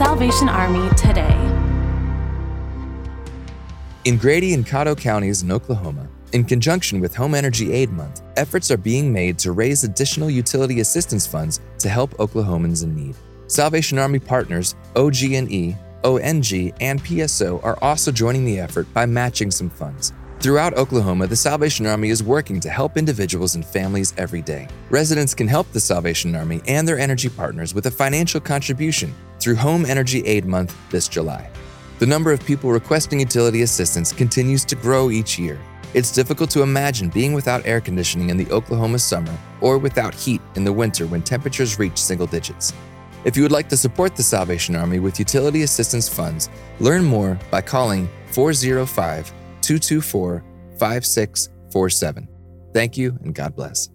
Salvation Army today. In Grady and Caddo counties in Oklahoma, in conjunction with Home Energy Aid Month, efforts are being made to raise additional utility assistance funds to help Oklahomans in need. Salvation Army partners OG&E, ONG, and PSO are also joining the effort by matching some funds. Throughout Oklahoma, the Salvation Army is working to help individuals and families every day. Residents can help the Salvation Army and their energy partners with a financial contribution through Home Energy Aid Month this July. The number of people requesting utility assistance continues to grow each year. It's difficult to imagine being without air conditioning in the Oklahoma summer or without heat in the winter when temperatures reach single digits. If you would like to support the Salvation Army with utility assistance funds, learn more by calling 405 224 5647. Thank you and God bless.